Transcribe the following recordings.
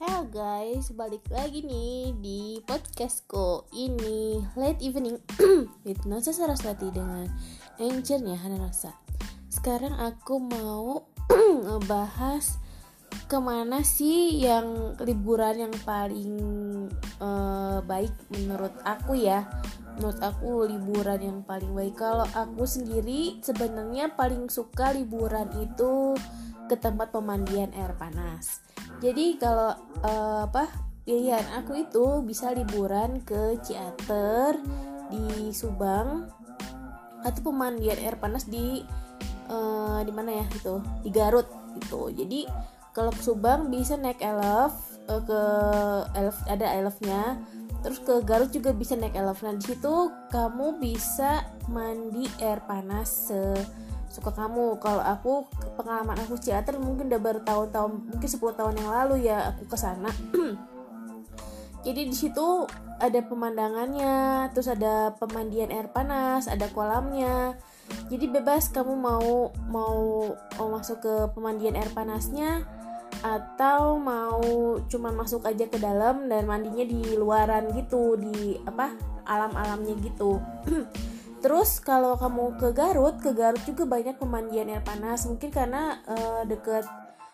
guys, balik lagi nih di podcastku ini late evening with Nasa Saraswati dengan anchornya Hana. Sekarang aku mau ngebahas ke mana sih yang liburan yang paling uh, baik menurut aku ya. Menurut aku liburan yang paling baik kalau aku sendiri sebenarnya paling suka liburan itu ke tempat pemandian air panas. Jadi kalau uh, apa pilihan aku itu bisa liburan ke Ciater di Subang atau pemandian air panas di uh, di mana ya itu di Garut gitu. Jadi kalau ke Subang bisa naik elf uh, ke elf ada elfnya. Terus ke Garut juga bisa naik elf. Nah di situ kamu bisa mandi air panas se suka kamu. Kalau aku pengalaman aku teater mungkin udah bertahun-tahun mungkin 10 tahun yang lalu ya aku ke sana. Jadi di situ ada pemandangannya terus ada pemandian air panas ada kolamnya. Jadi bebas kamu mau mau mau masuk ke pemandian air panasnya atau mau cuman masuk aja ke dalam dan mandinya di luaran gitu di apa alam-alamnya gitu Terus kalau kamu ke Garut, ke Garut juga banyak pemandian air panas. Mungkin karena uh, deket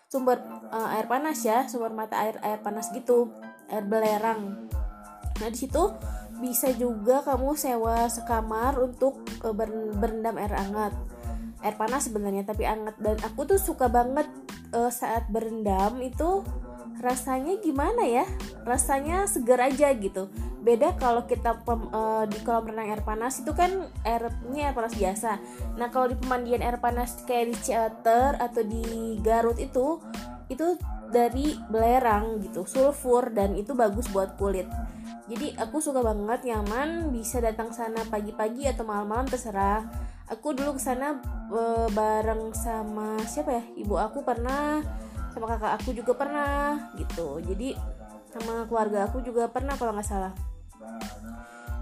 sumber uh, air panas ya, sumber mata air air panas gitu, air belerang. Nah di situ bisa juga kamu sewa sekamar untuk uh, berendam air hangat. Air panas sebenarnya tapi hangat dan aku tuh suka banget uh, saat berendam itu rasanya gimana ya? Rasanya seger aja gitu beda kalau kita pem, uh, di kolam renang air panas itu kan airnya air panas biasa. Nah kalau di pemandian air panas kayak di Ciater atau di Garut itu itu dari belerang gitu sulfur dan itu bagus buat kulit. Jadi aku suka banget nyaman bisa datang sana pagi-pagi atau malam-malam terserah. Aku dulu ke sana e, bareng sama siapa ya? Ibu aku pernah sama kakak aku juga pernah gitu. Jadi sama keluarga aku juga pernah kalau nggak salah.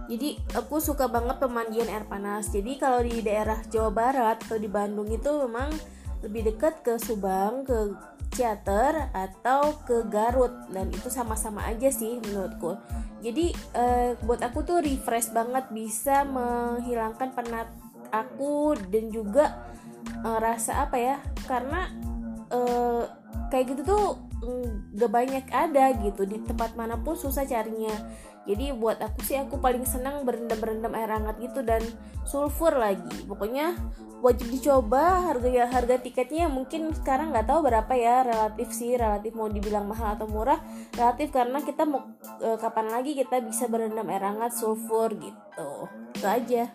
Jadi aku suka banget pemandian air panas. Jadi kalau di daerah Jawa Barat atau di Bandung itu memang lebih dekat ke Subang ke Ciater atau ke Garut. Dan itu sama-sama aja sih menurutku. Jadi eh, buat aku tuh refresh banget bisa menghilangkan penat aku dan juga eh, rasa apa ya? Karena eh, kayak gitu tuh gak banyak ada gitu. Di tempat mana pun susah carinya. Jadi buat aku sih aku paling senang berendam berendam air hangat gitu dan sulfur lagi. Pokoknya wajib dicoba harga ya harga tiketnya mungkin sekarang nggak tahu berapa ya relatif sih relatif mau dibilang mahal atau murah relatif karena kita mau e, kapan lagi kita bisa berendam air hangat sulfur gitu. Itu aja